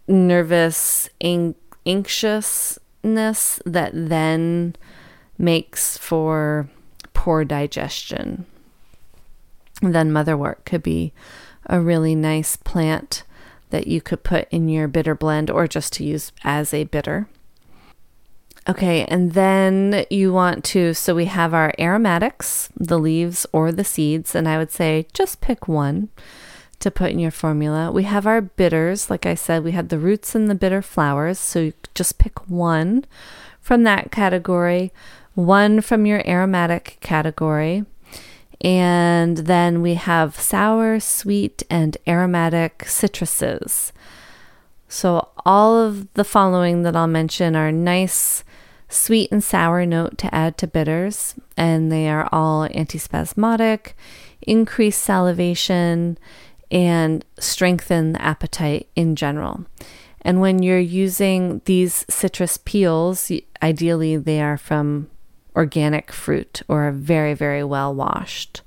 S1: nervous an- anxiousness that then makes for poor digestion. Then motherwort could be a really nice plant that you could put in your bitter blend or just to use as a bitter. Okay, and then you want to, so we have our aromatics, the leaves or the seeds, and I would say just pick one to put in your formula. We have our bitters, like I said, we had the roots and the bitter flowers, so just pick one from that category, one from your aromatic category. And then we have sour, sweet, and aromatic citruses. So, all of the following that I'll mention are nice sweet and sour note to add to bitters, and they are all antispasmodic, increase salivation, and strengthen the appetite in general. And when you're using these citrus peels, ideally they are from organic fruit or very, very well washed.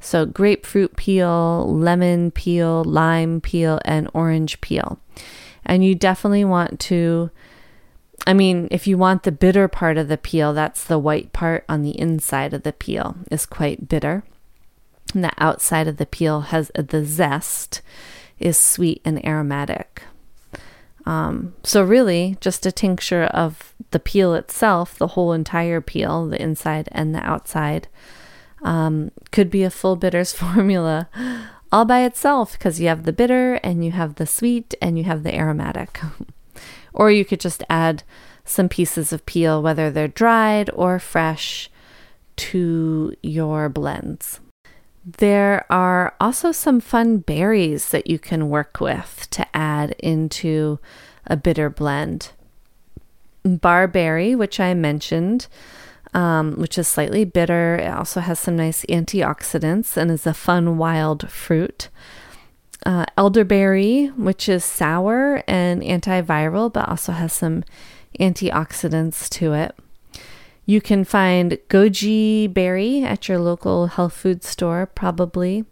S1: So, grapefruit peel, lemon peel, lime peel, and orange peel. And you definitely want to I mean, if you want the bitter part of the peel, that's the white part on the inside of the peel is quite bitter. And the outside of the peel has uh, the zest is sweet and aromatic. Um, so really, just a tincture of the peel itself, the whole entire peel, the inside and the outside, um, could be a full bitters formula all by itself because you have the bitter and you have the sweet and you have the aromatic. Or you could just add some pieces of peel, whether they're dried or fresh, to your blends. There are also some fun berries that you can work with to add into a bitter blend. Barberry, which I mentioned, um, which is slightly bitter. It also has some nice antioxidants and is a fun wild fruit uh, elderberry, which is sour and antiviral, but also has some antioxidants to it. You can find goji berry at your local health food store, probably,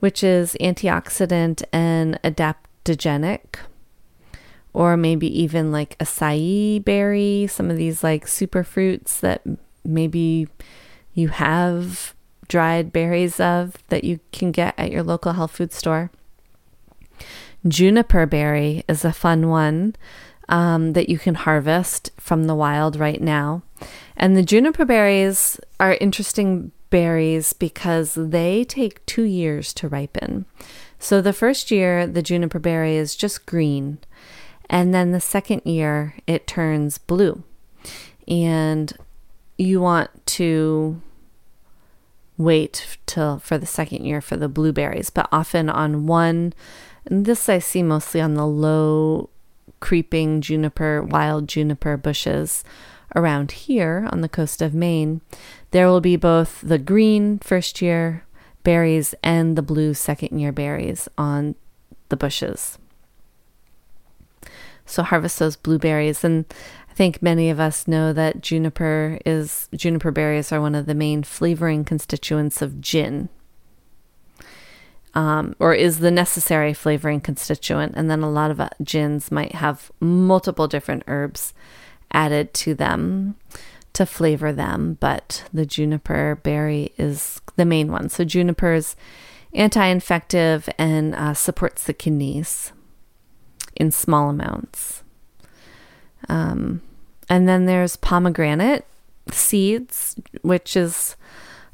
S1: which is antioxidant and adaptogenic. Or maybe even like acai berry, some of these like super fruits that maybe you have dried berries of that you can get at your local health food store. Juniper berry is a fun one um, that you can harvest from the wild right now. And the juniper berries are interesting berries because they take two years to ripen. So the first year, the juniper berry is just green. And then the second year, it turns blue. And you want to wait till for the second year for the blueberries, but often on one and this I see mostly on the low creeping juniper, wild juniper bushes around here on the coast of Maine. There will be both the green first year berries and the blue second year berries on the bushes. So harvest those blueberries and I think many of us know that juniper is juniper berries are one of the main flavoring constituents of gin, um, or is the necessary flavoring constituent. And then a lot of uh, gins might have multiple different herbs added to them to flavor them, but the juniper berry is the main one. So, juniper is anti infective and uh, supports the kidneys in small amounts. Um, and then there's pomegranate seeds, which is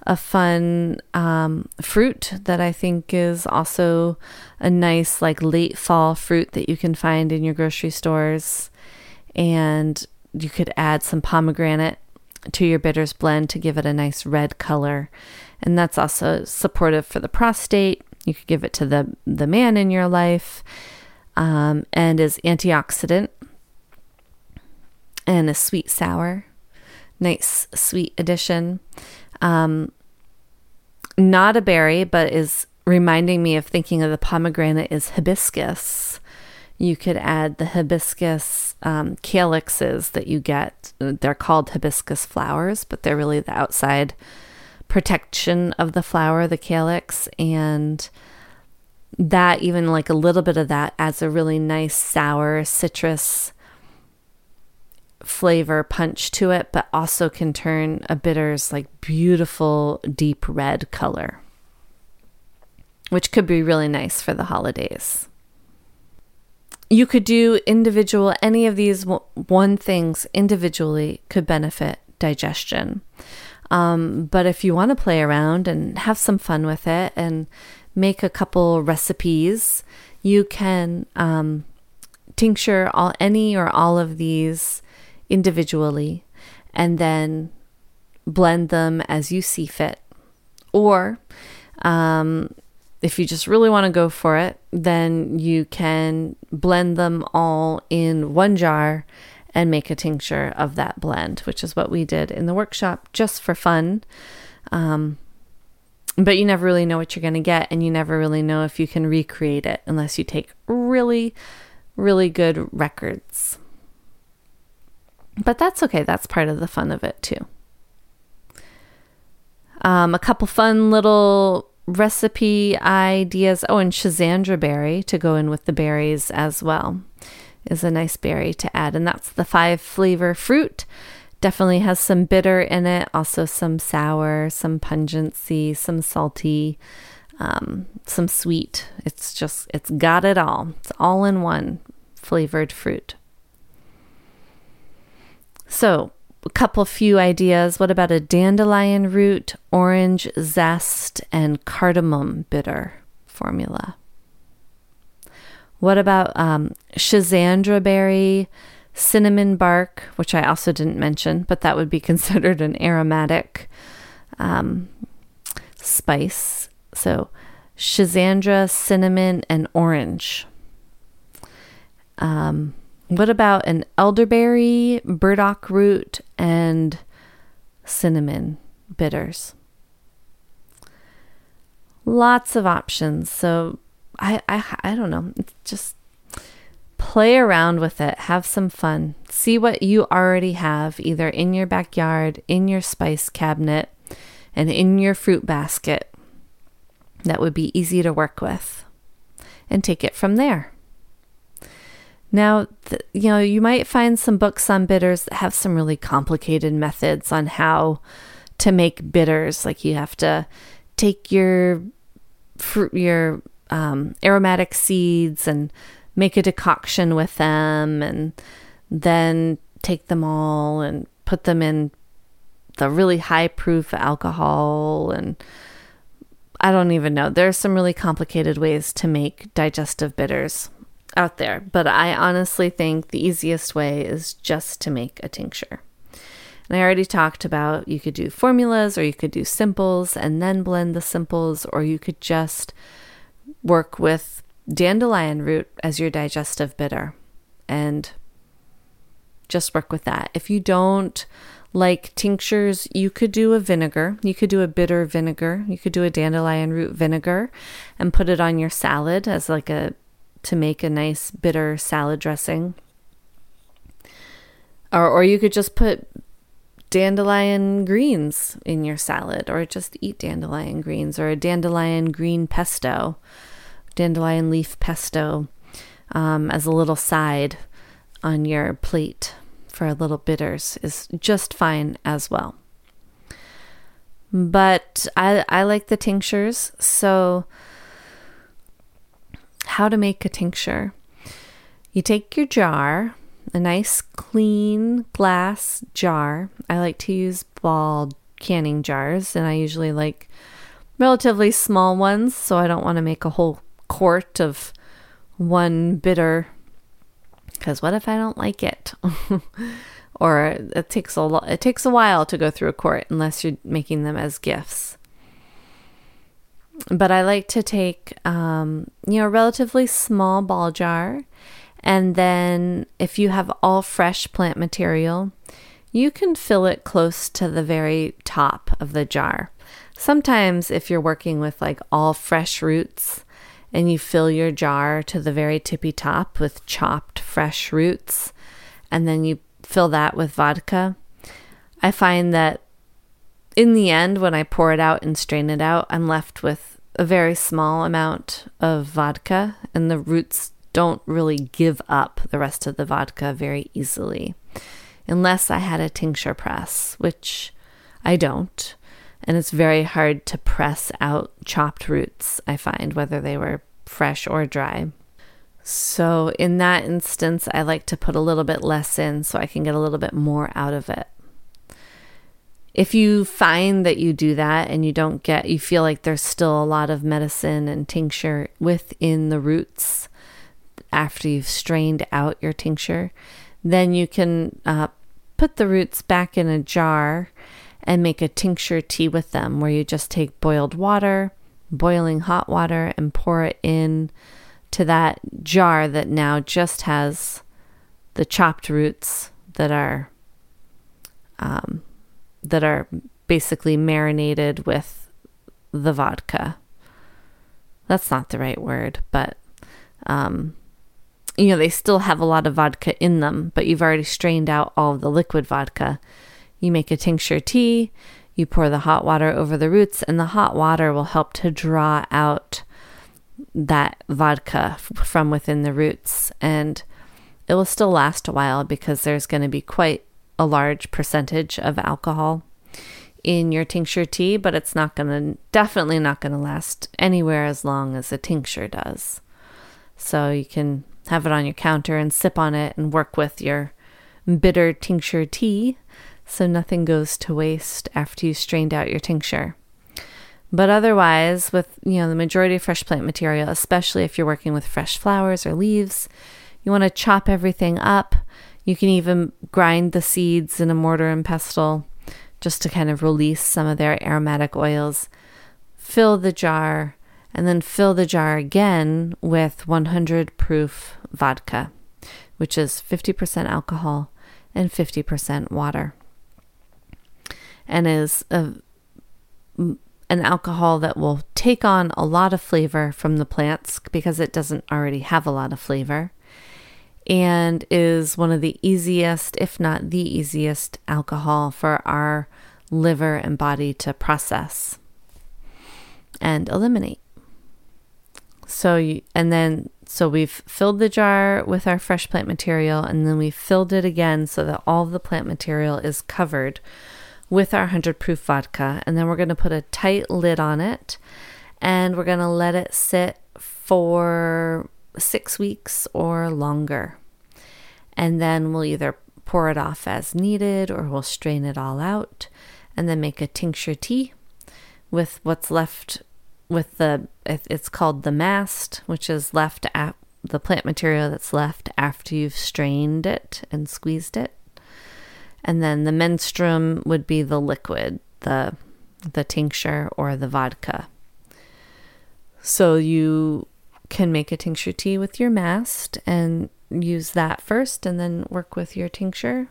S1: a fun um, fruit that I think is also a nice, like late fall fruit that you can find in your grocery stores. And you could add some pomegranate to your bitters blend to give it a nice red color. And that's also supportive for the prostate. You could give it to the, the man in your life um, and is antioxidant and a sweet sour. Nice sweet addition. Um, not a berry, but is reminding me of thinking of the pomegranate is hibiscus. You could add the hibiscus um, calyxes that you get. They're called hibiscus flowers, but they're really the outside protection of the flower, the calyx. And that, even like a little bit of that, adds a really nice sour citrus flavor punch to it, but also can turn a bitter's like beautiful deep red color, which could be really nice for the holidays. You could do individual, any of these one things individually could benefit digestion. Um, but if you want to play around and have some fun with it and make a couple recipes, you can um, tincture all any or all of these individually and then blend them as you see fit. Or um, if you just really want to go for it, then you can blend them all in one jar and make a tincture of that blend, which is what we did in the workshop just for fun. Um, but you never really know what you're going to get, and you never really know if you can recreate it unless you take really, really good records. But that's okay, that's part of the fun of it too. Um, a couple fun little recipe ideas. Oh, and Schisandra berry to go in with the berries as well is a nice berry to add. And that's the five flavor fruit. Definitely has some bitter in it, also some sour, some pungency, some salty, um, some sweet. It's just, it's got it all. It's all in one flavored fruit. So, a couple few ideas. What about a dandelion root, orange zest, and cardamom bitter formula? What about um, Schisandra berry, cinnamon bark, which I also didn't mention, but that would be considered an aromatic um, spice. So, Schisandra, cinnamon, and orange. Um, what about an elderberry, burdock root, and cinnamon bitters? Lots of options. So, I, I, I don't know. It's just play around with it, have some fun, see what you already have either in your backyard, in your spice cabinet, and in your fruit basket that would be easy to work with, and take it from there. Now, th- you know, you might find some books on bitters that have some really complicated methods on how to make bitters. Like you have to take your fruit, your um, aromatic seeds and make a decoction with them and then take them all and put them in the really high proof alcohol and I don't even know. There's some really complicated ways to make digestive bitters out there, but I honestly think the easiest way is just to make a tincture. And I already talked about you could do formulas or you could do simples and then blend the simples, or you could just work with dandelion root as your digestive bitter and just work with that. If you don't like tinctures, you could do a vinegar. You could do a bitter vinegar. You could do a dandelion root vinegar and put it on your salad as like a to make a nice bitter salad dressing. Or or you could just put dandelion greens in your salad or just eat dandelion greens or a dandelion green pesto dandelion leaf pesto um, as a little side on your plate for a little bitters is just fine as well. But I, I like the tinctures. So, how to make a tincture? You take your jar, a nice clean glass jar. I like to use ball canning jars, and I usually like relatively small ones, so I don't want to make a whole quart of one bitter because what if I don't like it? or it takes a lo- it takes a while to go through a quart unless you're making them as gifts. But I like to take um, you know a relatively small ball jar, and then if you have all fresh plant material, you can fill it close to the very top of the jar. Sometimes if you're working with like all fresh roots, and you fill your jar to the very tippy top with chopped fresh roots, and then you fill that with vodka. I find that in the end, when I pour it out and strain it out, I'm left with a very small amount of vodka, and the roots don't really give up the rest of the vodka very easily, unless I had a tincture press, which I don't. And it's very hard to press out chopped roots, I find, whether they were fresh or dry. So, in that instance, I like to put a little bit less in so I can get a little bit more out of it. If you find that you do that and you don't get, you feel like there's still a lot of medicine and tincture within the roots after you've strained out your tincture, then you can uh, put the roots back in a jar and make a tincture tea with them where you just take boiled water, boiling hot water, and pour it in to that jar that now just has the chopped roots that are um, that are basically marinated with the vodka. That's not the right word, but um, you know, they still have a lot of vodka in them, but you've already strained out all of the liquid vodka. You make a tincture tea, you pour the hot water over the roots, and the hot water will help to draw out that vodka from within the roots. And it will still last a while because there's going to be quite a large percentage of alcohol in your tincture tea, but it's not going to, definitely not going to last anywhere as long as a tincture does. So you can have it on your counter and sip on it and work with your bitter tincture tea so nothing goes to waste after you strained out your tincture. But otherwise, with you know the majority of fresh plant material, especially if you're working with fresh flowers or leaves, you want to chop everything up. You can even grind the seeds in a mortar and pestle just to kind of release some of their aromatic oils. Fill the jar and then fill the jar again with 100 proof vodka, which is 50% alcohol and 50% water, and is a, an alcohol that will take on a lot of flavor from the plants because it doesn't already have a lot of flavor, and is one of the easiest, if not the easiest, alcohol for our liver and body to process and eliminate. So, you, and then, so we've filled the jar with our fresh plant material, and then we filled it again so that all the plant material is covered with our 100 proof vodka. And then we're going to put a tight lid on it, and we're going to let it sit for six weeks or longer. And then we'll either pour it off as needed or we'll strain it all out and then make a tincture tea with what's left with the it's called the mast, which is left at the plant material that's left after you've strained it and squeezed it. And then the menstruum would be the liquid, the the tincture or the vodka. So you can make a tincture tea with your mast and use that first and then work with your tincture.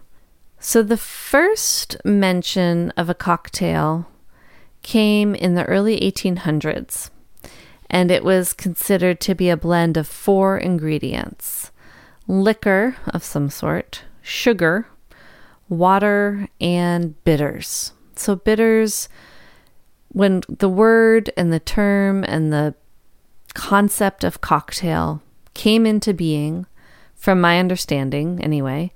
S1: So the first mention of a cocktail came in the early 1800s, and it was considered to be a blend of four ingredients liquor of some sort, sugar, water, and bitters. So, bitters, when the word and the term and the concept of cocktail came into being, from my understanding anyway,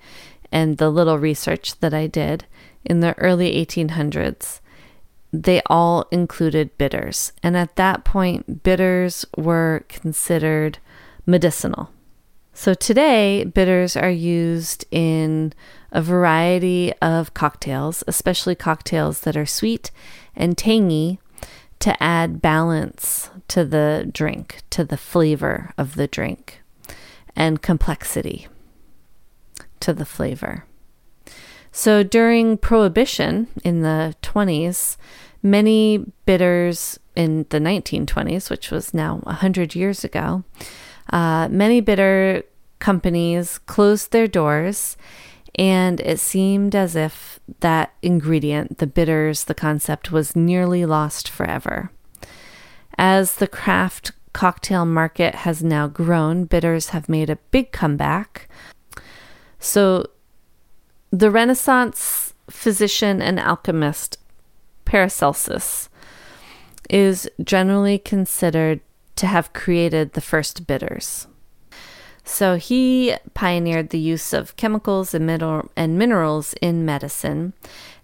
S1: and the little research that I did in the early 1800s, they all included bitters. And at that point, bitters were considered medicinal. So today, bitters are used in a variety of cocktails, especially cocktails that are sweet and tangy to add balance to the drink, to the flavor of the drink, and complexity to the flavor. So during Prohibition in the 20s, many bitters in the 1920s, which was now 100 years ago, uh, many bitter companies closed their doors, and it seemed as if that ingredient, the bitters, the concept, was nearly lost forever. As the craft cocktail market has now grown, bitters have made a big comeback. So the Renaissance physician and alchemist Paracelsus is generally considered to have created the first bitters. So he pioneered the use of chemicals and, and minerals in medicine,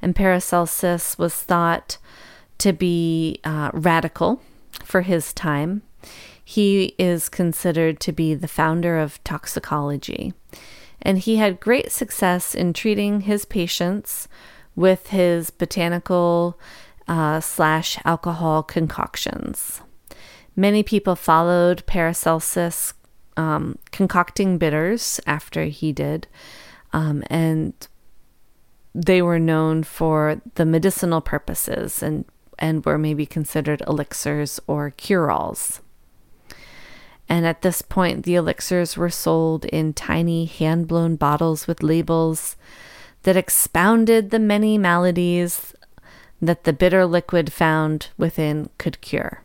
S1: and Paracelsus was thought to be uh, radical for his time. He is considered to be the founder of toxicology, and he had great success in treating his patients with his botanical uh, slash alcohol concoctions. Many people followed Paracelsus um, concocting bitters after he did, um, and they were known for the medicinal purposes and and were maybe considered elixirs or cure-alls. And at this point, the elixirs were sold in tiny hand blown bottles with labels that expounded the many maladies that the bitter liquid found within could cure.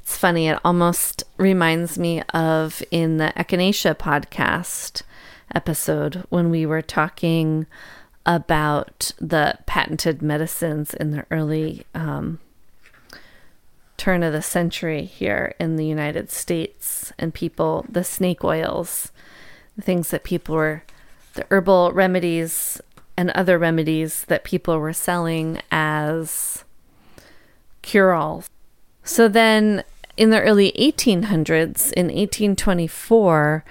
S1: It's funny, it almost reminds me of in the Echinacea podcast episode when we were talking about the patented medicines in the early um, turn of the century here in the United States and people, the snake oils, the things that people were, the herbal remedies and other remedies that people were selling as cure alls. So then in the early 1800s, in 1824,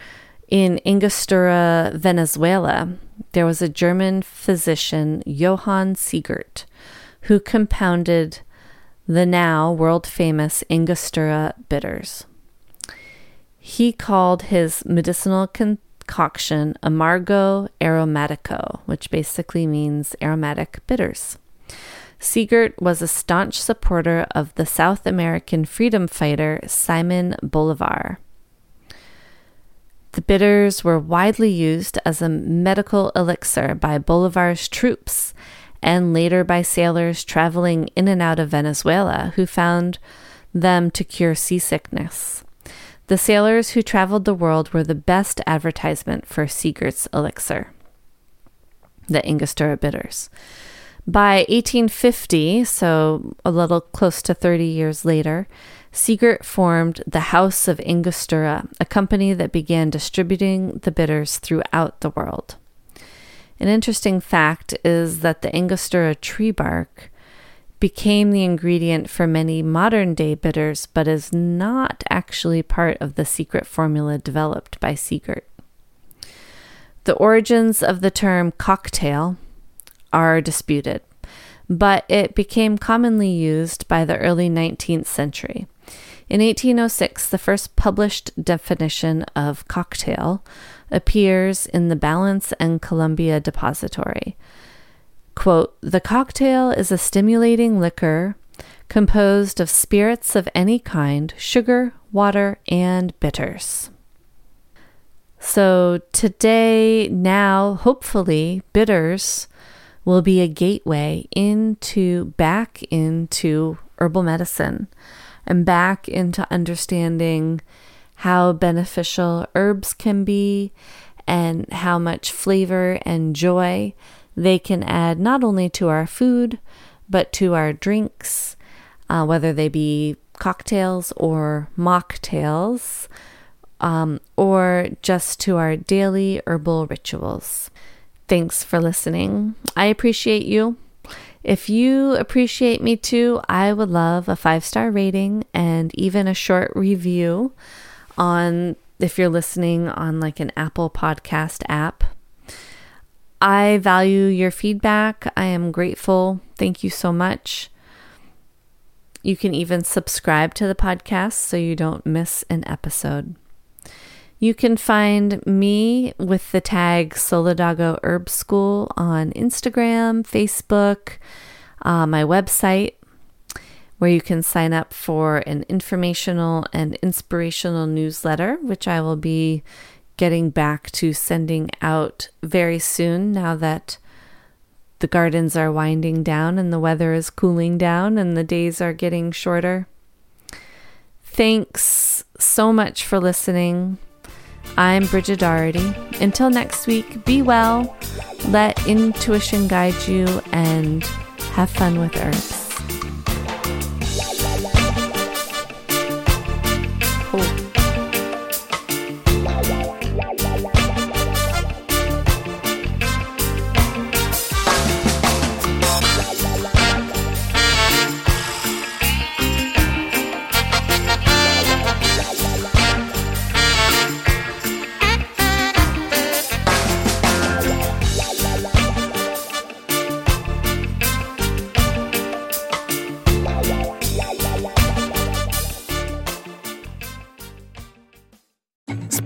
S1: in Angostura, Venezuela, there was a German physician, Johann Siegert, who compounded the now world famous Angostura bitters. He called his medicinal concoction Amargo Aromatico, which basically means aromatic bitters. Siegert was a staunch supporter of the South American freedom fighter Simon Bolivar. The bitters were widely used as a medical elixir by Bolivar's troops and later by sailors traveling in and out of Venezuela who found them to cure seasickness. The sailors who traveled the world were the best advertisement for Siegert's elixir, the Angostura bitters. By 1850, so a little close to 30 years later, Siegert formed the House of Angostura, a company that began distributing the bitters throughout the world. An interesting fact is that the Angostura tree bark became the ingredient for many modern day bitters, but is not actually part of the secret formula developed by Siegert. The origins of the term cocktail are disputed, but it became commonly used by the early 19th century. In 1806, the first published definition of cocktail appears in the Balance and Columbia Repository. Quote, the cocktail is a stimulating liquor composed of spirits of any kind, sugar, water, and bitters. So today, now, hopefully, bitters will be a gateway into back into herbal medicine and back into understanding how beneficial herbs can be and how much flavor and joy they can add not only to our food but to our drinks, uh, whether they be cocktails or mocktails, um, or just to our daily herbal rituals. Thanks for listening. I appreciate you. If you appreciate me too, I would love a five star rating and even a short review on if you're listening on like an Apple podcast app. I value your feedback. I am grateful. Thank you so much. You can even subscribe to the podcast so you don't miss an episode. You can find me with the tag Solidago Herb School on Instagram, Facebook, uh, my website, where you can sign up for an informational and inspirational newsletter, which I will be getting back to sending out very soon now that the gardens are winding down and the weather is cooling down and the days are getting shorter. Thanks so much for listening. I'm Bridget Doherty. Until next week, be well, let intuition guide you, and have fun with herbs.